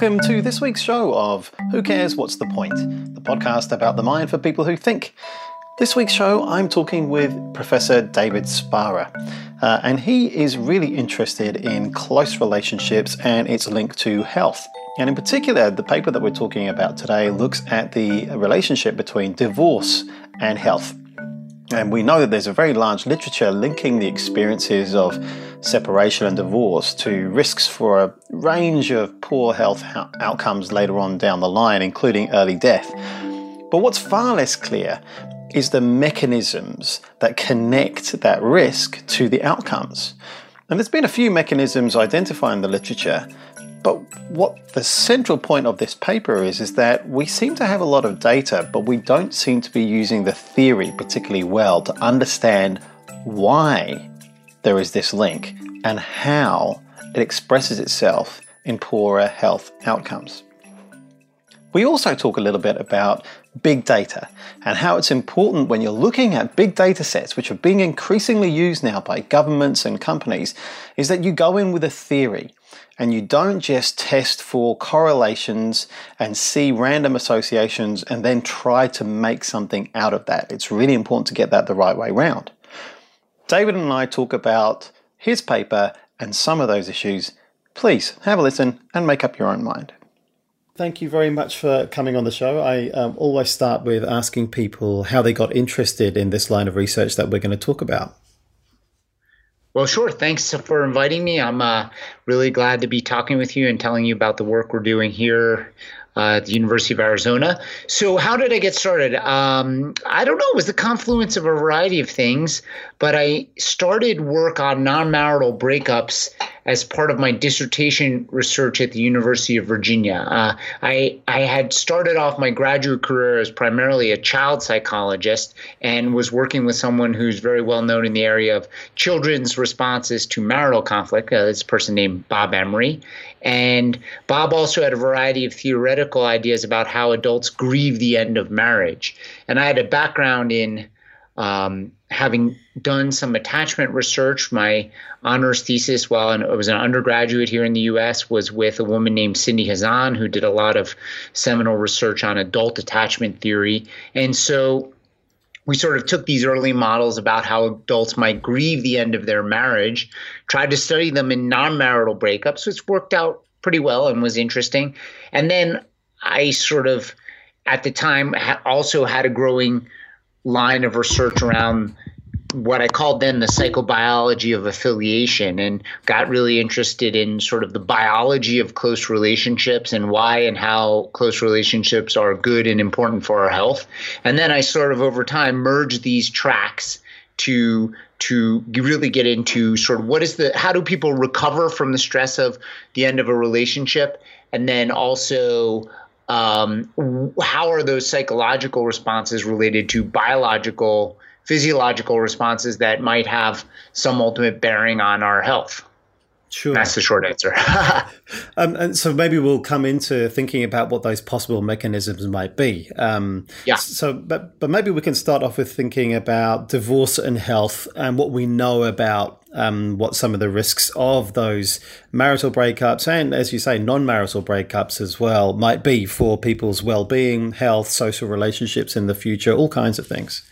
Welcome to this week's show of Who Cares What's the Point, the podcast about the mind for people who think. This week's show, I'm talking with Professor David Sbarra, uh, and he is really interested in close relationships and its link to health. And in particular, the paper that we're talking about today looks at the relationship between divorce and health. And we know that there's a very large literature linking the experiences of separation and divorce to risks for a range of poor health outcomes later on down the line, including early death. But what's far less clear is the mechanisms that connect that risk to the outcomes. And there's been a few mechanisms identified in the literature, but what the central point of this paper is is that we seem to have a lot of data, but we don't seem to be using the theory particularly well to understand why there is this link and how it expresses itself in poorer health outcomes. We also talk a little bit about big data and how it's important when you're looking at big data sets, which are being increasingly used now by governments and companies, is that you go in with a theory and you don't just test for correlations and see random associations and then try to make something out of that. It's really important to get that the right way round. David and I talk about his paper and some of those issues. Please have a listen and make up your own mind. Thank you very much for coming on the show. I um, always start with asking people how they got interested in this line of research that we're going to talk about. Well, sure. Thanks for inviting me. I'm uh, really glad to be talking with you and telling you about the work we're doing here uh, at the University of Arizona. So, how did I get started? Um, I don't know. It was the confluence of a variety of things, but I started work on non marital breakups as part of my dissertation research at the University of Virginia. Uh, I, I had started off my graduate career as primarily a child psychologist and was working with someone who's very well known in the area of children's responses to marital conflict. Uh, this person named Bob Emery. And Bob also had a variety of theoretical ideas about how adults grieve the end of marriage. And I had a background in um, having done some attachment research. My honors thesis while I was an undergraduate here in the US was with a woman named Cindy Hazan, who did a lot of seminal research on adult attachment theory. And so we sort of took these early models about how adults might grieve the end of their marriage, tried to study them in non marital breakups, which worked out pretty well and was interesting. And then I sort of, at the time, also had a growing line of research around what I called then the psychobiology of affiliation and got really interested in sort of the biology of close relationships and why and how close relationships are good and important for our health. And then I sort of over time merged these tracks to to really get into sort of what is the how do people recover from the stress of the end of a relationship and then also um, how are those psychological responses related to biological physiological responses that might have some ultimate bearing on our health. Sure. That's the short answer. um, and so maybe we'll come into thinking about what those possible mechanisms might be. Um, yeah. So, but but maybe we can start off with thinking about divorce and health and what we know about um, what some of the risks of those marital breakups and, as you say, non-marital breakups as well might be for people's well-being, health, social relationships in the future, all kinds of things.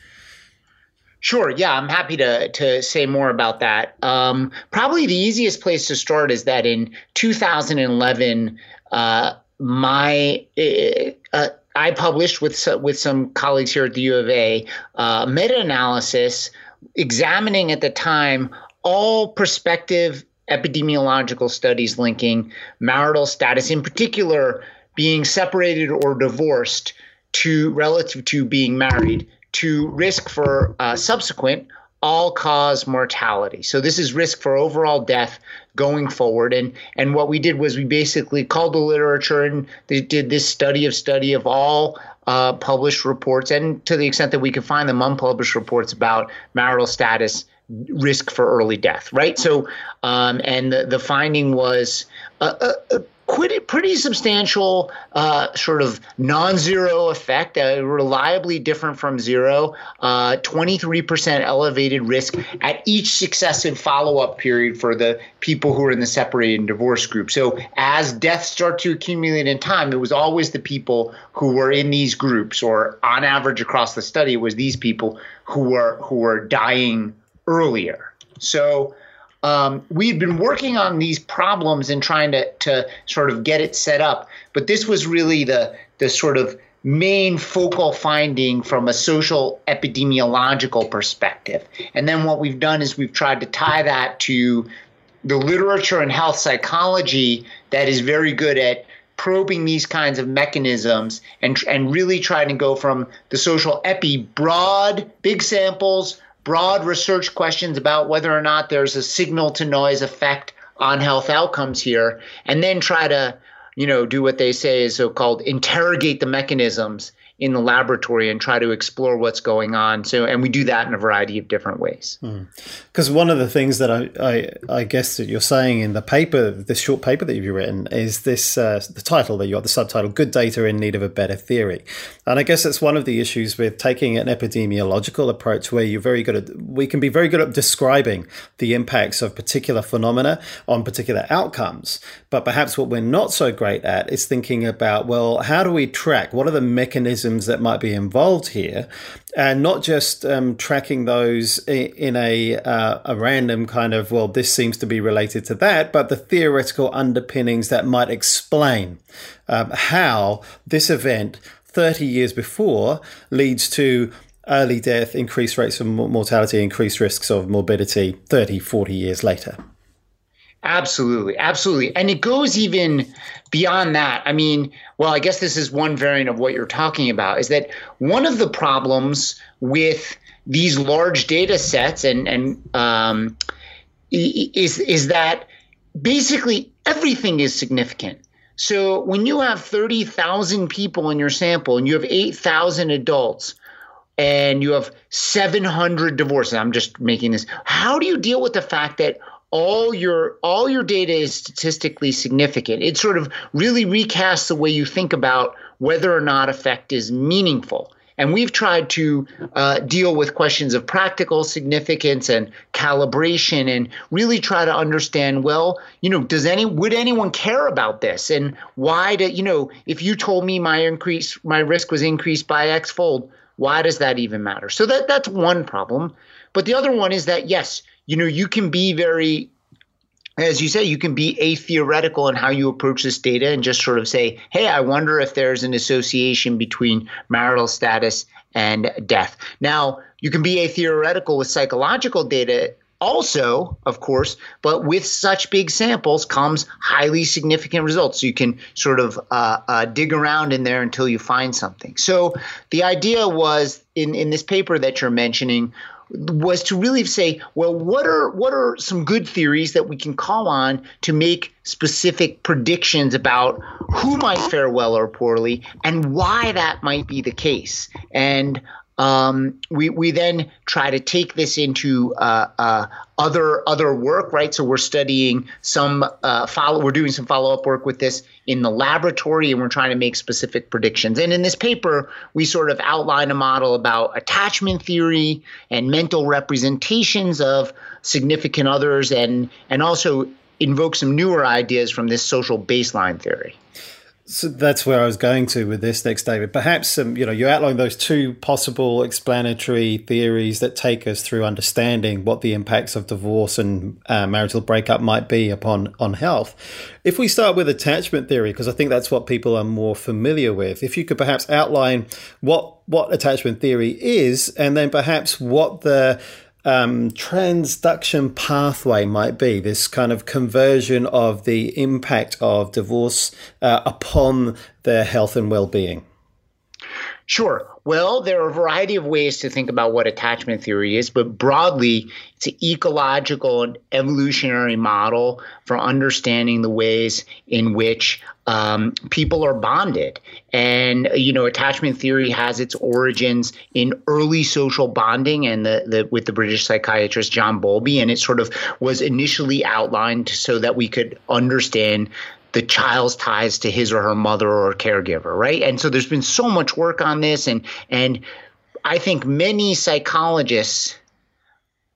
Sure. Yeah, I'm happy to to say more about that. Um, probably the easiest place to start is that in 2011, uh, my uh, uh, I published with with some colleagues here at the U of A uh, meta-analysis examining at the time all prospective epidemiological studies linking marital status, in particular being separated or divorced, to relative to being married to risk for uh, subsequent all cause mortality. So this is risk for overall death going forward. And and what we did was we basically called the literature and they did this study of study of all uh, published reports and to the extent that we could find them unpublished reports about marital status risk for early death. Right. So um, and the, the finding was. Uh, uh, uh quite, pretty substantial uh, sort of non-zero effect, uh, reliably different from zero, uh, 23% elevated risk at each successive follow-up period for the people who are in the separated and divorce group. So as deaths start to accumulate in time, it was always the people who were in these groups, or on average across the study, it was these people who were who were dying earlier. So um, we had been working on these problems and trying to, to sort of get it set up, but this was really the the sort of main focal finding from a social epidemiological perspective. And then what we've done is we've tried to tie that to the literature in health psychology that is very good at probing these kinds of mechanisms and and really trying to go from the social epi broad big samples broad research questions about whether or not there's a signal to noise effect on health outcomes here, and then try to, you know, do what they say is so called interrogate the mechanisms in the laboratory and try to explore what's going on. So, and we do that in a variety of different ways. Because mm. one of the things that I, I, I, guess that you're saying in the paper, this short paper that you've written, is this uh, the title that you got the subtitle "Good Data in Need of a Better Theory," and I guess that's one of the issues with taking an epidemiological approach, where you're very good at we can be very good at describing the impacts of particular phenomena on particular outcomes, but perhaps what we're not so great at is thinking about well, how do we track? What are the mechanisms mechanisms that might be involved here, and not just um, tracking those in a uh, a random kind of well, this seems to be related to that, but the theoretical underpinnings that might explain um, how this event 30 years before leads to early death, increased rates of mortality, increased risks of morbidity 30, 40 years later. Absolutely, absolutely. And it goes even beyond that. I mean, well, I guess this is one variant of what you're talking about is that one of the problems with these large data sets and and um, is is that basically everything is significant. So when you have 30,000 people in your sample and you have 8,000 adults and you have 700 divorces, I'm just making this. How do you deal with the fact that all your all your data is statistically significant. It sort of really recasts the way you think about whether or not effect is meaningful. And we've tried to uh, deal with questions of practical significance and calibration, and really try to understand. Well, you know, does any would anyone care about this, and why do you know? If you told me my increase, my risk was increased by X fold, why does that even matter? So that that's one problem. But the other one is that yes, you know, you can be very as you say, you can be a theoretical in how you approach this data and just sort of say, hey, I wonder if there's an association between marital status and death. Now, you can be a theoretical with psychological data also, of course, but with such big samples comes highly significant results. So you can sort of uh, uh, dig around in there until you find something. So the idea was in, in this paper that you're mentioning was to really say, well, what are what are some good theories that we can call on to make specific predictions about who might fare well or poorly and why that might be the case. And um, we we then try to take this into uh, uh, other other work, right? So we're studying some uh, follow. We're doing some follow up work with this in the laboratory, and we're trying to make specific predictions. And in this paper, we sort of outline a model about attachment theory and mental representations of significant others, and and also invoke some newer ideas from this social baseline theory. So that's where I was going to with this next, David. Perhaps um, you know you outline those two possible explanatory theories that take us through understanding what the impacts of divorce and uh, marital breakup might be upon on health. If we start with attachment theory, because I think that's what people are more familiar with, if you could perhaps outline what what attachment theory is, and then perhaps what the um, transduction pathway might be this kind of conversion of the impact of divorce uh, upon their health and well-being Sure. Well, there are a variety of ways to think about what attachment theory is, but broadly, it's an ecological and evolutionary model for understanding the ways in which um, people are bonded. And, you know, attachment theory has its origins in early social bonding and the, the with the British psychiatrist John Bowlby. And it sort of was initially outlined so that we could understand the child's ties to his or her mother or caregiver, right? And so there's been so much work on this, and and I think many psychologists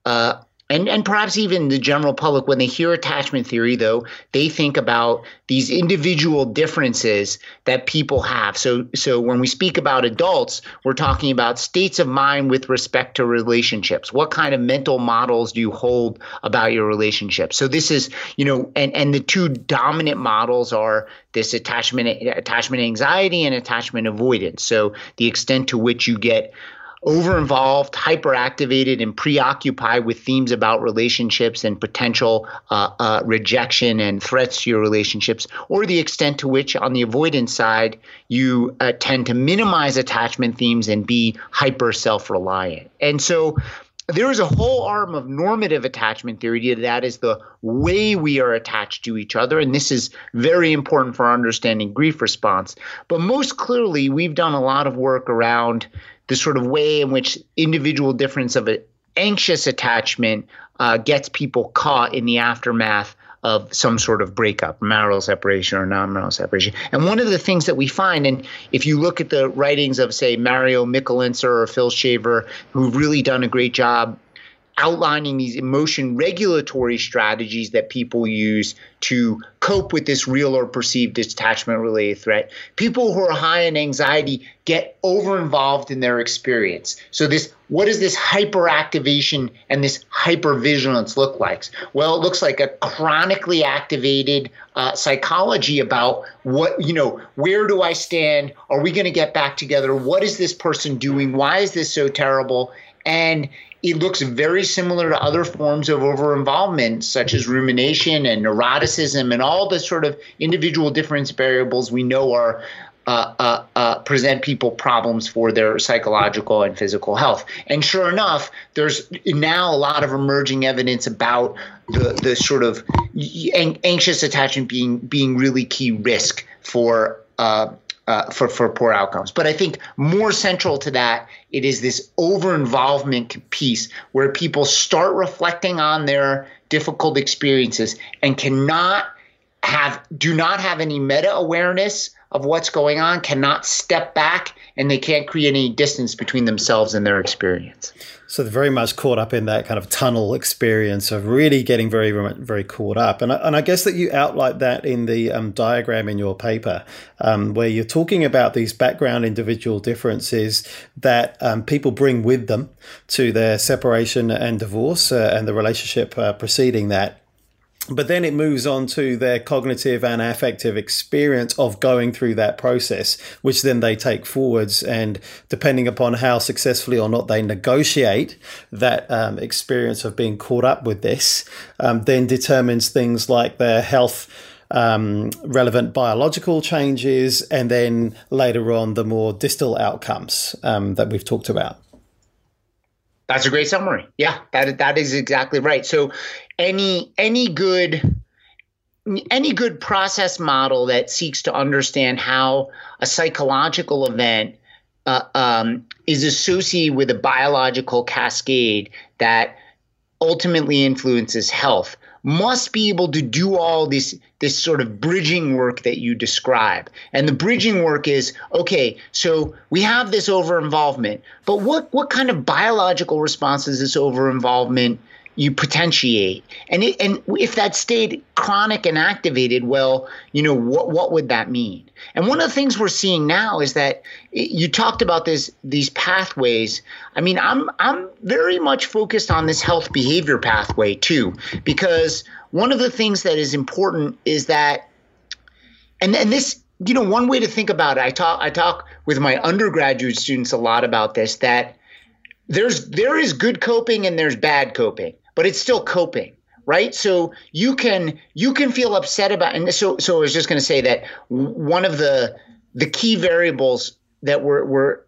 uh, and and perhaps even the general public when they hear attachment theory though they think about these individual differences that people have. So so when we speak about adults we're talking about states of mind with respect to relationships. What kind of mental models do you hold about your relationship? So this is you know and and the two dominant models are this attachment attachment anxiety and attachment avoidance. So the extent to which you get over involved, hyperactivated, and preoccupied with themes about relationships and potential uh, uh, rejection and threats to your relationships, or the extent to which, on the avoidance side, you uh, tend to minimize attachment themes and be hyper self reliant. And so, there is a whole arm of normative attachment theory that is the way we are attached to each other. And this is very important for understanding grief response. But most clearly, we've done a lot of work around the sort of way in which individual difference of an anxious attachment uh, gets people caught in the aftermath of some sort of breakup, marital separation or non-marital separation. And one of the things that we find, and if you look at the writings of, say, Mario Mikulincer or Phil Shaver, who've really done a great job outlining these emotion regulatory strategies that people use to cope with this real or perceived attachment related threat. People who are high in anxiety get over involved in their experience. So this what does this hyperactivation and this hypervigilance look like? Well, it looks like a chronically activated uh, psychology about what, you know, where do I stand? Are we going to get back together? What is this person doing? Why is this so terrible? And it looks very similar to other forms of over involvement, such as rumination and neuroticism, and all the sort of individual difference variables we know are. Uh, uh, uh, present people problems for their psychological and physical health. And sure enough, there's now a lot of emerging evidence about the, the sort of anxious attachment being being really key risk for uh, for for poor outcomes. But I think more central to that, it is this over involvement piece where people start reflecting on their difficult experiences and cannot have do not have any meta awareness of what's going on, cannot step back, and they can't create any distance between themselves and their experience. So they're very much caught up in that kind of tunnel experience of really getting very, very caught up. And I, and I guess that you outline that in the um, diagram in your paper, um, where you're talking about these background individual differences that um, people bring with them to their separation and divorce uh, and the relationship uh, preceding that but then it moves on to their cognitive and affective experience of going through that process, which then they take forwards. And depending upon how successfully or not they negotiate that um, experience of being caught up with this, um, then determines things like their health. Um, relevant biological changes, and then later on the more distal outcomes um, that we've talked about. That's a great summary. Yeah, that that is exactly right. So any any good any good process model that seeks to understand how a psychological event uh, um, is associated with a biological cascade that ultimately influences health must be able to do all this this sort of bridging work that you describe. And the bridging work is okay, so we have this over involvement, but what what kind of biological response is this over involvement you potentiate. And it, and if that stayed chronic and activated, well, you know what what would that mean? And one of the things we're seeing now is that you talked about this these pathways. I mean, I'm I'm very much focused on this health behavior pathway too, because one of the things that is important is that, and and this you know one way to think about it. I talk I talk with my undergraduate students a lot about this that there's there is good coping and there's bad coping but it's still coping right? So you can you can feel upset about and so so i was just going to say that one of the the key variables that we're, we're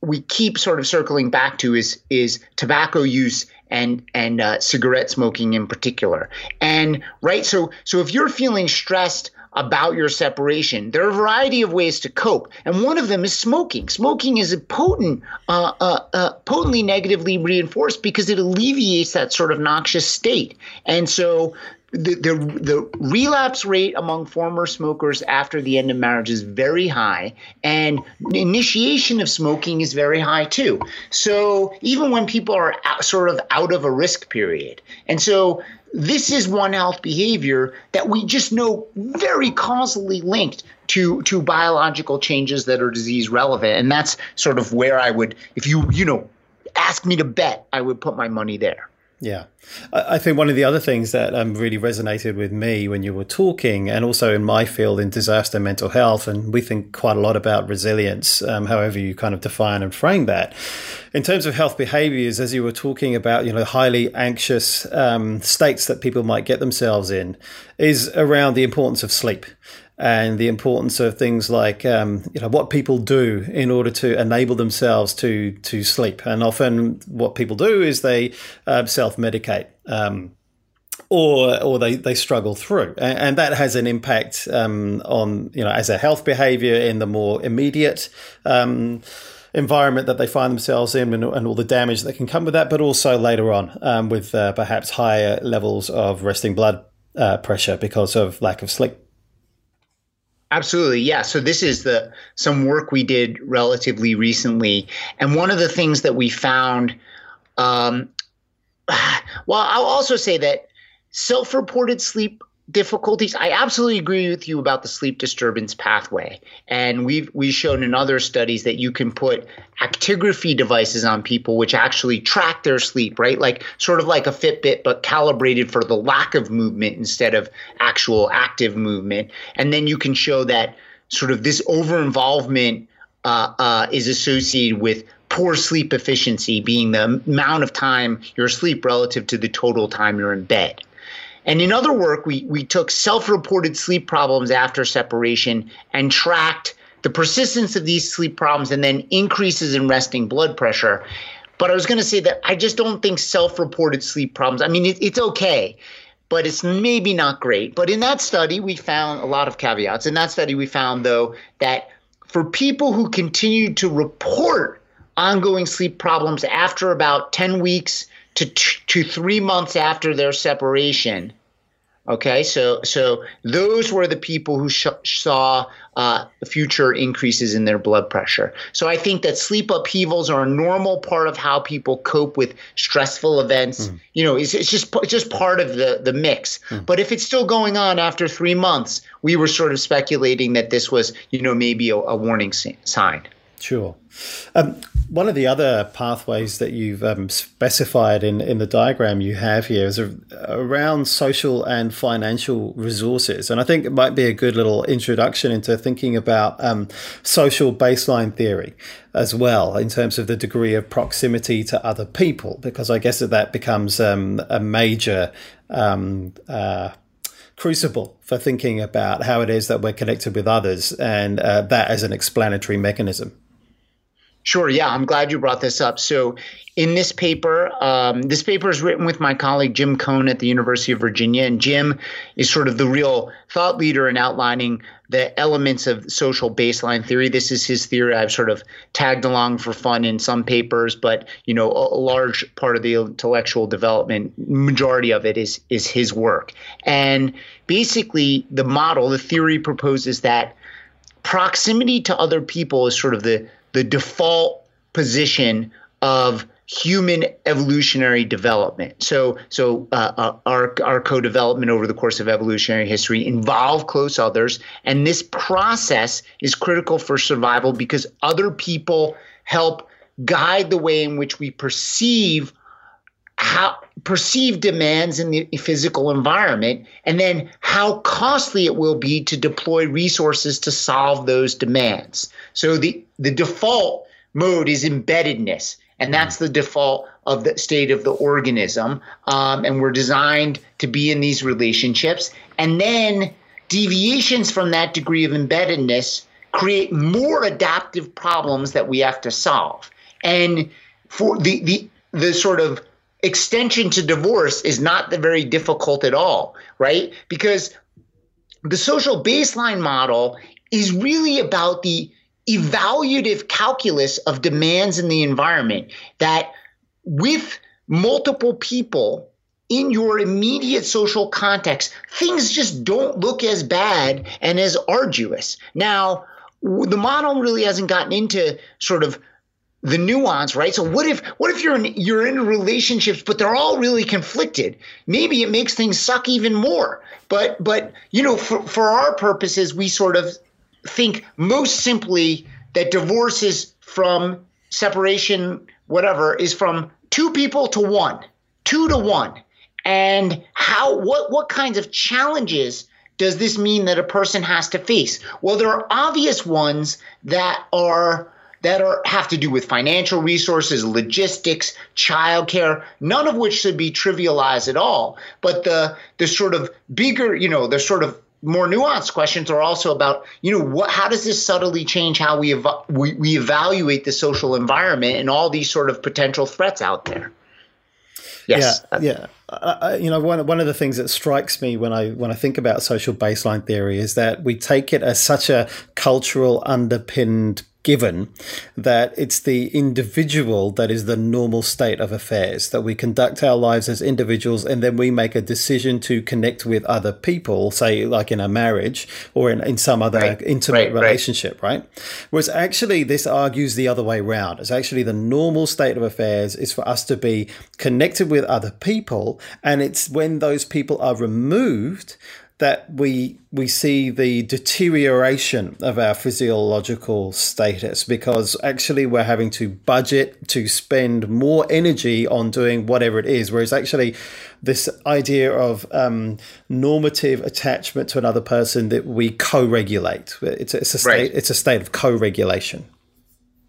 we keep sort of circling back to is is tobacco use and and uh, cigarette smoking in particular. And right so so if you're feeling stressed about your separation. There are a variety of ways to cope, and one of them is smoking. Smoking is a potent, uh, uh, uh, potently negatively reinforced because it alleviates that sort of noxious state. And so the, the, the relapse rate among former smokers after the end of marriage is very high, and initiation of smoking is very high too. So even when people are out, sort of out of a risk period, and so this is one health behavior that we just know very causally linked to to biological changes that are disease relevant and that's sort of where i would if you you know ask me to bet i would put my money there yeah. I think one of the other things that um, really resonated with me when you were talking, and also in my field in disaster mental health, and we think quite a lot about resilience, um, however you kind of define and frame that. In terms of health behaviors, as you were talking about, you know, highly anxious um, states that people might get themselves in, is around the importance of sleep and the importance of things like um, you know what people do in order to enable themselves to to sleep. And often, what people do is they uh, self medicate. Um, or, or they, they struggle through, and, and that has an impact um, on you know as a health behavior in the more immediate um, environment that they find themselves in and, and, all the damage that can come with that, but also later on um, with uh, perhaps higher levels of resting blood uh, pressure because of lack of sleep. Absolutely. Yeah. So this is the some work we did relatively recently. And one of the things that we found um, well, I'll also say that self-reported sleep difficulties. I absolutely agree with you about the sleep disturbance pathway. And we've we've shown in other studies that you can put actigraphy devices on people which actually track their sleep, right? Like sort of like a Fitbit but calibrated for the lack of movement instead of actual active movement. And then you can show that sort of this over involvement uh, uh, is associated with poor sleep efficiency being the amount of time you're asleep relative to the total time you're in bed. And in other work, we, we took self reported sleep problems after separation and tracked the persistence of these sleep problems and then increases in resting blood pressure. But I was going to say that I just don't think self reported sleep problems, I mean, it, it's okay, but it's maybe not great. But in that study, we found a lot of caveats. In that study, we found, though, that for people who continued to report ongoing sleep problems after about 10 weeks to, t- to three months after their separation, Okay, so so those were the people who sh- saw uh, future increases in their blood pressure. So I think that sleep upheavals are a normal part of how people cope with stressful events. Mm. You know, it's, it's just it's just part of the the mix. Mm. But if it's still going on after three months, we were sort of speculating that this was you know maybe a, a warning sign. Sure. Um, one of the other pathways that you've um, specified in, in the diagram you have here is a, around social and financial resources. And I think it might be a good little introduction into thinking about um, social baseline theory as well, in terms of the degree of proximity to other people, because I guess that, that becomes um, a major. Um, uh, crucible for thinking about how it is that we're connected with others and uh, that as an explanatory mechanism. Sure. Yeah, I'm glad you brought this up. So, in this paper, um, this paper is written with my colleague Jim Coan at the University of Virginia, and Jim is sort of the real thought leader in outlining the elements of social baseline theory. This is his theory. I've sort of tagged along for fun in some papers, but you know, a, a large part of the intellectual development, majority of it is is his work. And basically, the model, the theory proposes that proximity to other people is sort of the the default position of human evolutionary development. So, so uh, uh, our our co-development over the course of evolutionary history involve close others, and this process is critical for survival because other people help guide the way in which we perceive how perceive demands in the physical environment and then how costly it will be to deploy resources to solve those demands. So the the default mode is embeddedness and that's the default of the state of the organism um, and we're designed to be in these relationships. And then deviations from that degree of embeddedness create more adaptive problems that we have to solve. And for the the the sort of extension to divorce is not the very difficult at all, right? Because the social baseline model is really about the evaluative calculus of demands in the environment that with multiple people in your immediate social context, things just don't look as bad and as arduous. Now, the model really hasn't gotten into sort of the nuance, right? So what if what if you're in you're in relationships, but they're all really conflicted? Maybe it makes things suck even more. But but you know, for, for our purposes, we sort of think most simply that divorce is from separation, whatever, is from two people to one, two to one. And how what what kinds of challenges does this mean that a person has to face? Well, there are obvious ones that are that are have to do with financial resources, logistics, childcare, none of which should be trivialized at all. But the the sort of bigger, you know, the sort of more nuanced questions are also about, you know, what how does this subtly change how we ev- we, we evaluate the social environment and all these sort of potential threats out there. Yes. Yeah, yeah. Uh, you know, one one of the things that strikes me when I when I think about social baseline theory is that we take it as such a cultural underpinned given that it's the individual that is the normal state of affairs, that we conduct our lives as individuals and then we make a decision to connect with other people, say, like in a marriage or in, in some other right. intimate right, relationship, right. right? Whereas actually, this argues the other way around. It's actually the normal state of affairs is for us to be connected with other people. And it's when those people are removed that we we see the deterioration of our physiological status because actually we're having to budget to spend more energy on doing whatever it is whereas actually this idea of um, normative attachment to another person that we co-regulate it's, it's a state right. it's a state of co-regulation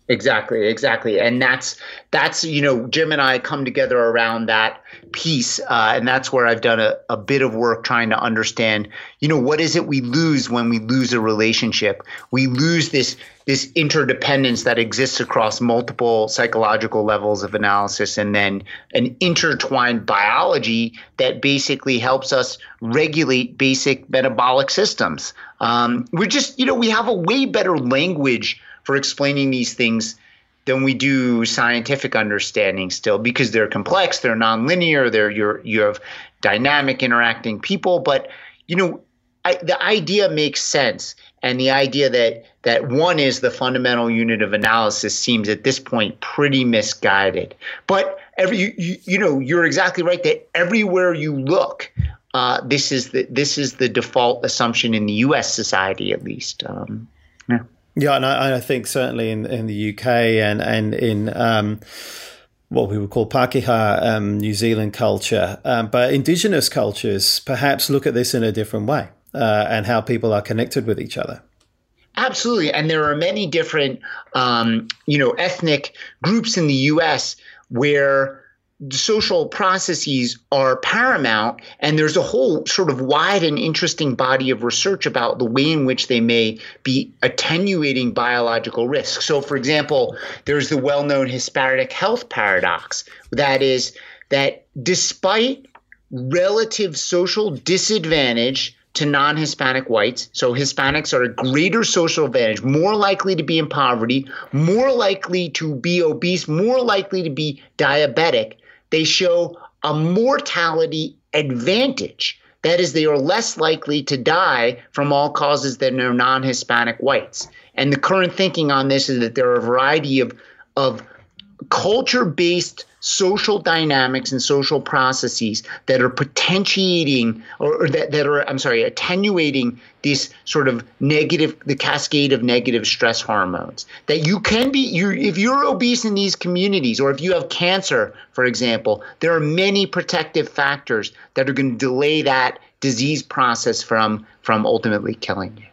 Exactly, exactly, and that's that's you know Jim and I come together around that piece, uh, and that's where I've done a, a bit of work trying to understand, you know, what is it we lose when we lose a relationship? We lose this this interdependence that exists across multiple psychological levels of analysis, and then an intertwined biology that basically helps us regulate basic metabolic systems. Um, we're just, you know, we have a way better language for explaining these things than we do scientific understanding still because they're complex, they're nonlinear, they're you're you have dynamic interacting people, but you know I, the idea makes sense. And the idea that that one is the fundamental unit of analysis seems at this point pretty misguided. But every you, you, know you're exactly right that everywhere you look uh, this is the this is the default assumption in the U.S. society at least. Um, yeah yeah, and I, I, think certainly in, in the UK and and in um, what we would call Pakeha um, New Zealand culture, um, but Indigenous cultures perhaps look at this in a different way uh, and how people are connected with each other. Absolutely, and there are many different, um, you know, ethnic groups in the U.S. where social processes are paramount and there's a whole sort of wide and interesting body of research about the way in which they may be attenuating biological risk so for example there's the well-known hispanic health paradox that is that despite relative social disadvantage to non Hispanic whites. So Hispanics are a greater social advantage, more likely to be in poverty, more likely to be obese, more likely to be diabetic they show a mortality advantage. That is, they are less likely to die from all causes than non Hispanic whites. And the current thinking on this is that there are a variety of, of culture based social dynamics and social processes that are potentiating or, or, that, that are i'm sorry attenuating this sort of negative the cascade of negative stress hormones. That you can be you if you're obese in these communities or if you have cancer for example there are many protective factors that are going to delay that disease process from from ultimately killing you.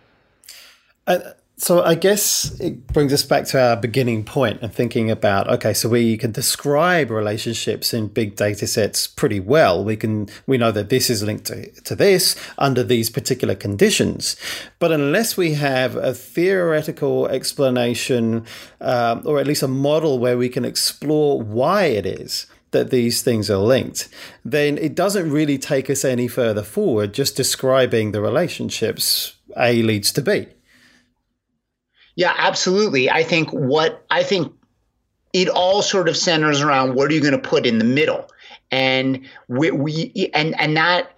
Uh, so I guess it brings us back to our beginning point and thinking about okay, so we can describe relationships in big data sets pretty well. We can we know that this is linked to, to this under these particular conditions, but unless we have a theoretical explanation um, or at least a model where we can explore why it is that these things are linked, then it doesn't really take us any further forward. Just describing the relationships A leads to B. Yeah, absolutely. I think what I think it all sort of centers around what are you going to put in the middle. and we, we and and that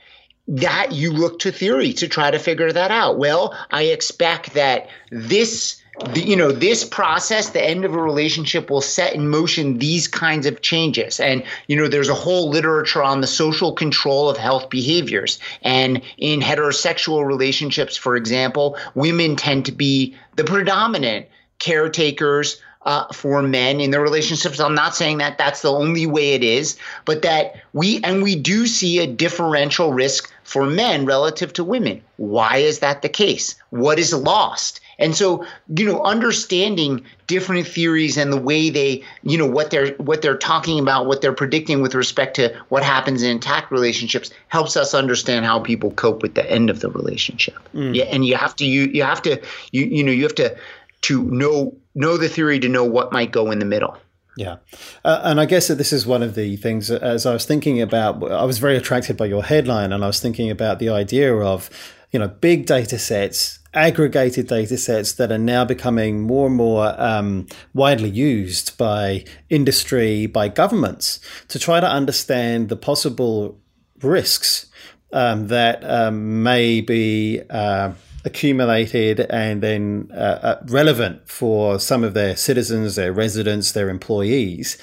that you look to theory to try to figure that out. Well, I expect that this the, you know this process the end of a relationship will set in motion these kinds of changes and you know there's a whole literature on the social control of health behaviors and in heterosexual relationships for example women tend to be the predominant caretakers uh, for men in their relationships. I'm not saying that that's the only way it is, but that we and we do see a differential risk for men relative to women. Why is that the case? What is lost? And so, you know, understanding different theories and the way they, you know, what they're what they're talking about, what they're predicting with respect to what happens in intact relationships helps us understand how people cope with the end of the relationship. Mm. Yeah, and you have to you you have to you you know, you have to to know know the theory to know what might go in the middle. Yeah. Uh, and I guess that this is one of the things as I was thinking about, I was very attracted by your headline and I was thinking about the idea of, you know, big data sets, aggregated data sets that are now becoming more and more um, widely used by industry, by governments to try to understand the possible risks um, that um, may be. Uh, accumulated and then uh, uh, relevant for some of their citizens, their residents, their employees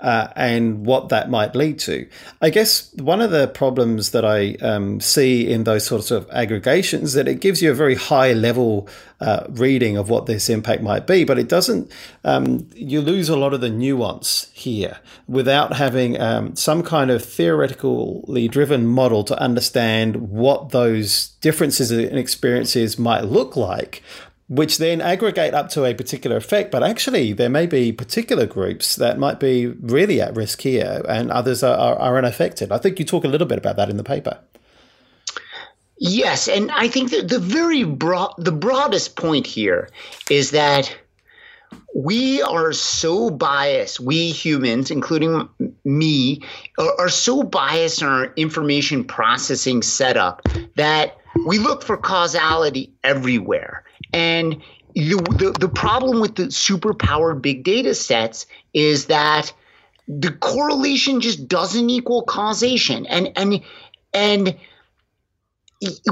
uh, and what that might lead to. I guess one of the problems that I um, see in those sorts of aggregations is that it gives you a very high level uh, reading of what this impact might be, but it doesn't. Um, you lose a lot of the nuance here without having um, some kind of theoretically driven model to understand what those differences in experiences might look like which then aggregate up to a particular effect. But actually, there may be particular groups that might be really at risk here, and others are, are, are unaffected. I think you talk a little bit about that in the paper. Yes, and I think that the very broad, the broadest point here is that we are so biased. We humans, including me, are, are so biased in our information processing setup that we look for causality everywhere. And the, the, the problem with the superpowered big data sets is that the correlation just doesn't equal causation. And and and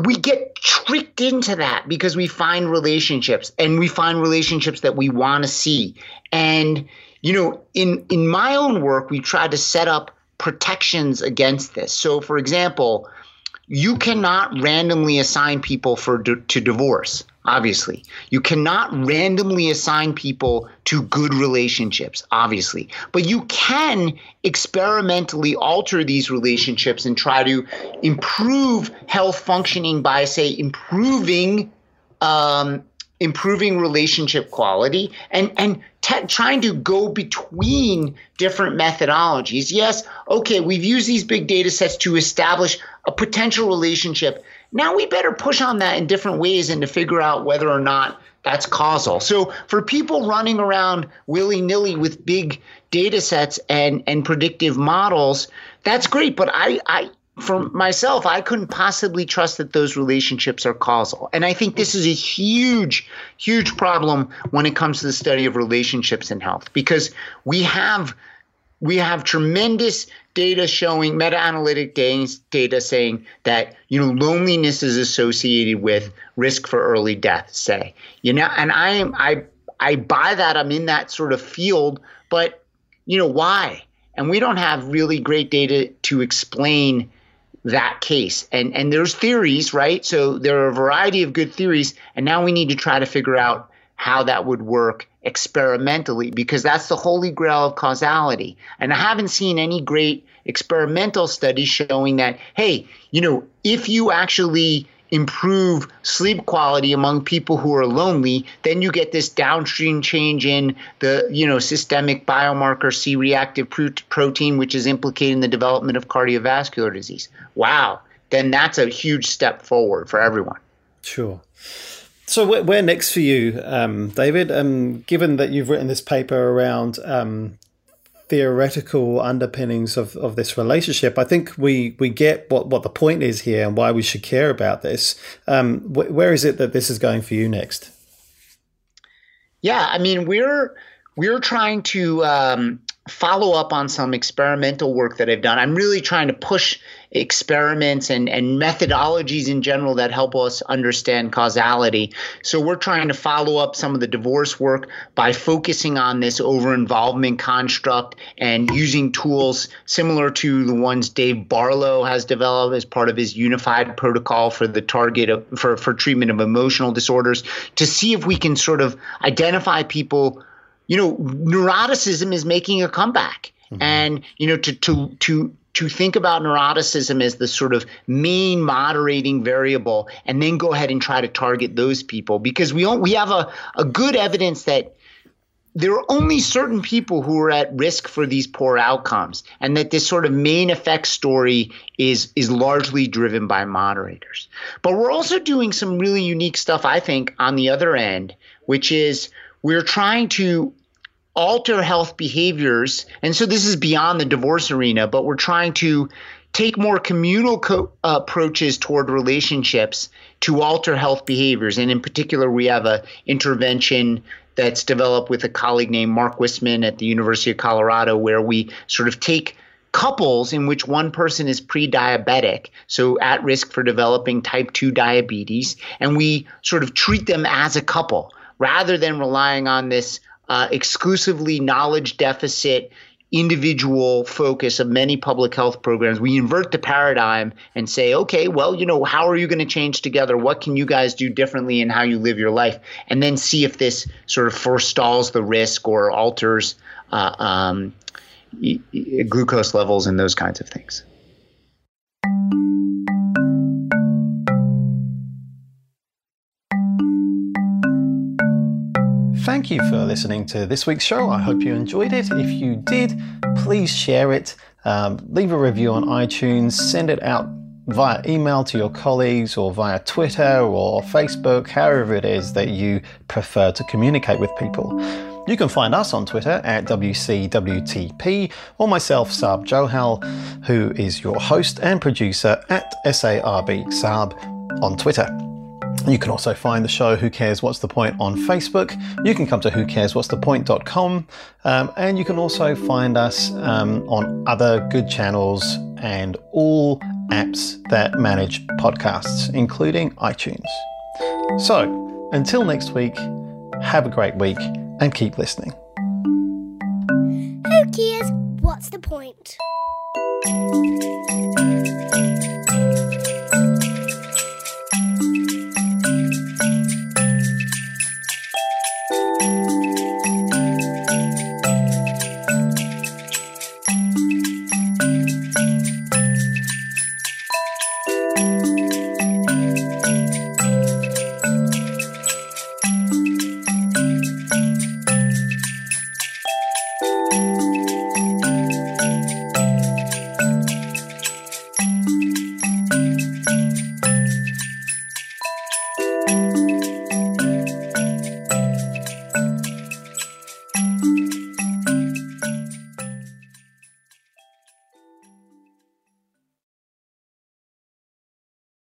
we get tricked into that because we find relationships and we find relationships that we want to see. And you know, in in my own work, we try to set up protections against this. So, for example, you cannot randomly assign people for to divorce obviously you cannot randomly assign people to good relationships obviously but you can experimentally alter these relationships and try to improve health functioning by say improving um, improving relationship quality and and te- trying to go between different methodologies. Yes, okay, we've used these big data sets to establish a potential relationship. Now we better push on that in different ways and to figure out whether or not that's causal. So for people running around willy-nilly with big data sets and and predictive models, that's great, but I I for myself, I couldn't possibly trust that those relationships are causal. And I think this is a huge, huge problem when it comes to the study of relationships in health because we have we have tremendous data showing meta-analytic data saying that you know loneliness is associated with risk for early death say you know and i am i i buy that i'm in that sort of field but you know why and we don't have really great data to explain that case. And and there's theories, right? So there are a variety of good theories, and now we need to try to figure out how that would work experimentally because that's the holy grail of causality. And I haven't seen any great experimental studies showing that hey, you know, if you actually improve sleep quality among people who are lonely, then you get this downstream change in the you know systemic biomarker C-reactive protein, which is implicated in the development of cardiovascular disease. Wow, then that's a huge step forward for everyone. Sure. So where, next for you, um, David? Um, given that you've written this paper around um, theoretical underpinnings of, of this relationship, I think we, we get what, what the point is here and why we should care about this. Um, wh- where is it that this is going for you next? Yeah, I mean we're we're trying to um, follow up on some experimental work that I've done. I'm really trying to push experiments and, and methodologies in general that help us understand causality. So we're trying to follow up some of the divorce work by focusing on this over involvement construct and using tools similar to the ones Dave Barlow has developed as part of his unified protocol for the target of, for, for treatment of emotional disorders to see if we can sort of identify people you know, neuroticism is making a comeback. Mm-hmm. And, you know, to, to, to, to think about neuroticism as the sort of main moderating variable and then go ahead and try to target those people because we we have a, a good evidence that there are only certain people who are at risk for these poor outcomes and that this sort of main effect story is is largely driven by moderators. But we're also doing some really unique stuff i think on the other end which is we're trying to alter health behaviors. And so this is beyond the divorce arena, but we're trying to take more communal co- uh, approaches toward relationships to alter health behaviors. And in particular, we have a intervention that's developed with a colleague named Mark Whisman at the University of Colorado, where we sort of take couples in which one person is pre-diabetic, so at risk for developing type 2 diabetes, and we sort of treat them as a couple rather than relying on this uh, exclusively knowledge deficit individual focus of many public health programs we invert the paradigm and say okay well you know how are you going to change together? What can you guys do differently in how you live your life? And then see if this sort of forestalls the risk or alters uh, um, glucose levels and those kinds of things Thank you for listening to this week's show. I hope you enjoyed it. If you did, please share it. Um, leave a review on iTunes. Send it out via email to your colleagues or via Twitter or Facebook, however it is that you prefer to communicate with people. You can find us on Twitter at WCWTP or myself, Sarb Johal, who is your host and producer at SARB Saab on Twitter. You can also find the show Who Cares What's the Point on Facebook. You can come to whocareswhat'sthepoint.com um, and you can also find us um, on other good channels and all apps that manage podcasts, including iTunes. So, until next week, have a great week and keep listening. Who cares? What's the point?